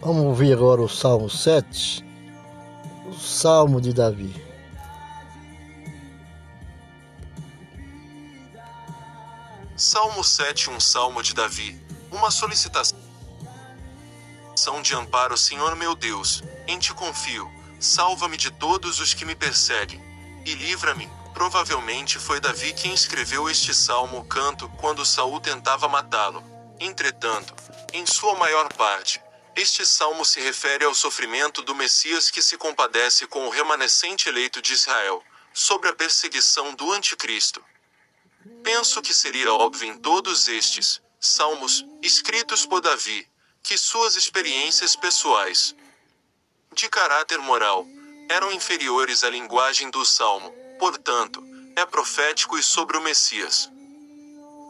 Vamos ouvir agora o Salmo 7, o Salmo de Davi. Salmo 7 Um salmo de Davi, uma solicitação de amparo Senhor meu Deus, em ti confio, salva-me de todos os que me perseguem, e livra-me. Provavelmente foi Davi quem escreveu este salmo canto quando Saul tentava matá-lo. Entretanto, em sua maior parte, este salmo se refere ao sofrimento do Messias que se compadece com o remanescente eleito de Israel, sobre a perseguição do anticristo. Penso que seria óbvio em todos estes salmos, escritos por Davi, que suas experiências pessoais, de caráter moral, eram inferiores à linguagem do salmo, portanto, é profético e sobre o Messias.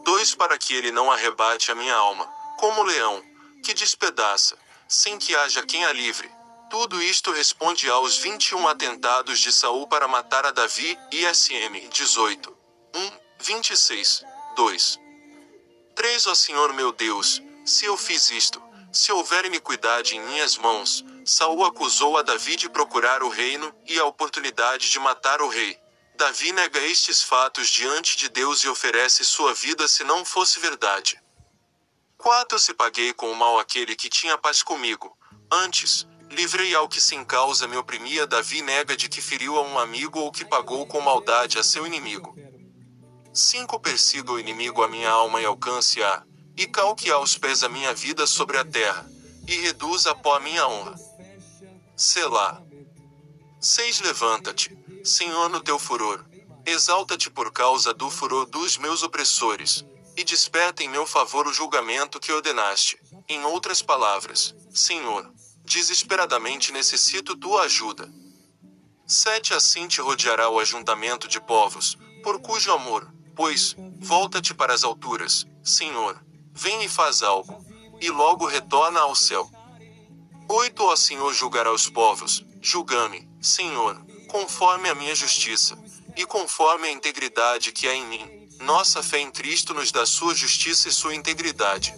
2 Para que ele não arrebate a minha alma, como leão, que despedaça, sem que haja quem a livre. Tudo isto responde aos 21 atentados de Saul para matar a Davi, ISM 18. 1, 26, 2. 3 Ó Senhor meu Deus, se eu fiz isto, se houver iniquidade em minhas mãos, Saul acusou a Davi de procurar o reino e a oportunidade de matar o rei. Davi nega estes fatos diante de Deus e oferece sua vida se não fosse verdade. 4 Se paguei com o mal aquele que tinha paz comigo. Antes, livrei ao que sem causa me oprimia. Davi nega de que feriu a um amigo ou que pagou com maldade a seu inimigo. 5 Persiga o inimigo a minha alma e alcance-a, e calque aos pés a minha vida sobre a terra, e reduza a pó a minha honra. Selá. 6 Levanta-te, Senhor, no teu furor. Exalta-te por causa do furor dos meus opressores, e desperta em meu favor o julgamento que ordenaste. Em outras palavras, Senhor, desesperadamente necessito tua ajuda. 7 Assim te rodeará o ajuntamento de povos, por cujo amor, pois, volta-te para as alturas, Senhor, vem e faz algo, e logo retorna ao céu. 8 Ó Senhor julgará os povos, julga-me, Senhor, conforme a minha justiça, e conforme a integridade que há em mim. Nossa fé em Cristo nos dá sua justiça e sua integridade.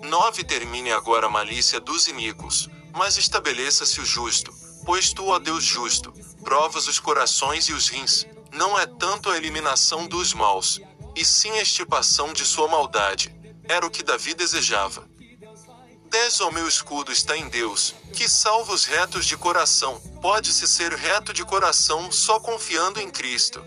9 Termine agora a malícia dos iníquos, mas estabeleça-se o justo, pois tu, ó Deus justo, provas os corações e os rins, não é tanto a eliminação dos maus, e sim a extirpação de sua maldade. Era o que Davi desejava. 10 O meu escudo está em Deus, que salva os retos de coração. Pode-se ser reto de coração só confiando em Cristo.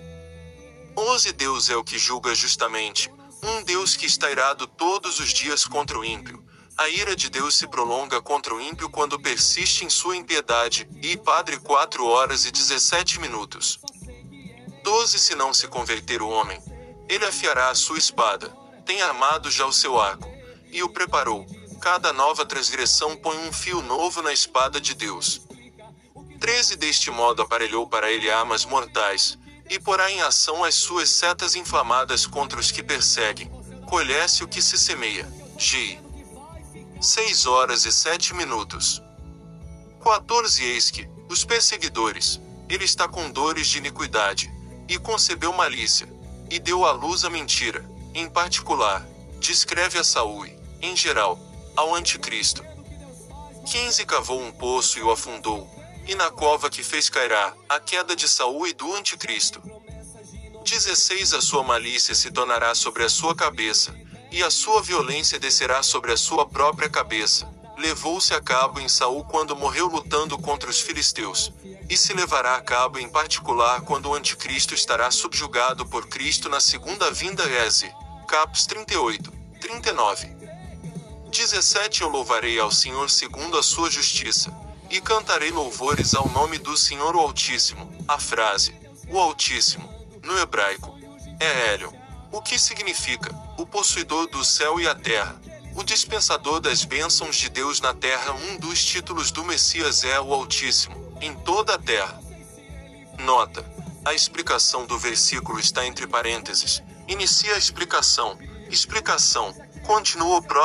11 Deus é o que julga justamente, um Deus que está irado todos os dias contra o ímpio. A ira de Deus se prolonga contra o ímpio quando persiste em sua impiedade. E Padre 4 horas e 17 minutos. 12 Se não se converter o homem, ele afiará a sua espada, tem armado já o seu arco, e o preparou. Cada nova transgressão põe um fio novo na espada de Deus. 13 Deste modo aparelhou para ele armas mortais, e porá em ação as suas setas inflamadas contra os que perseguem. Colhesse o que se semeia. G. 6 horas e 7 minutos. 14 Eis que, os perseguidores, ele está com dores de iniquidade, e concebeu malícia, e deu à luz a mentira, em particular, descreve a Saúl, em geral, ao anticristo. 15 Cavou um poço e o afundou, e na cova que fez cairá, a queda de Saúl e do anticristo. 16 A sua malícia se tornará sobre a sua cabeça, e a sua violência descerá sobre a sua própria cabeça. Levou-se a cabo em Saul quando morreu lutando contra os filisteus, e se levará a cabo em particular quando o anticristo estará subjugado por Cristo na segunda vinda Eze. Capos 38, 39. 17 Eu louvarei ao Senhor segundo a sua justiça, e cantarei louvores ao nome do Senhor Altíssimo. A frase, o Altíssimo, no hebraico, é Hélio, o que significa, o possuidor do céu e a terra. O dispensador das bênçãos de Deus na terra. Um dos títulos do Messias é o Altíssimo, em toda a terra. Nota: a explicação do versículo está entre parênteses. Inicia a explicação. Explicação. Continua o próximo.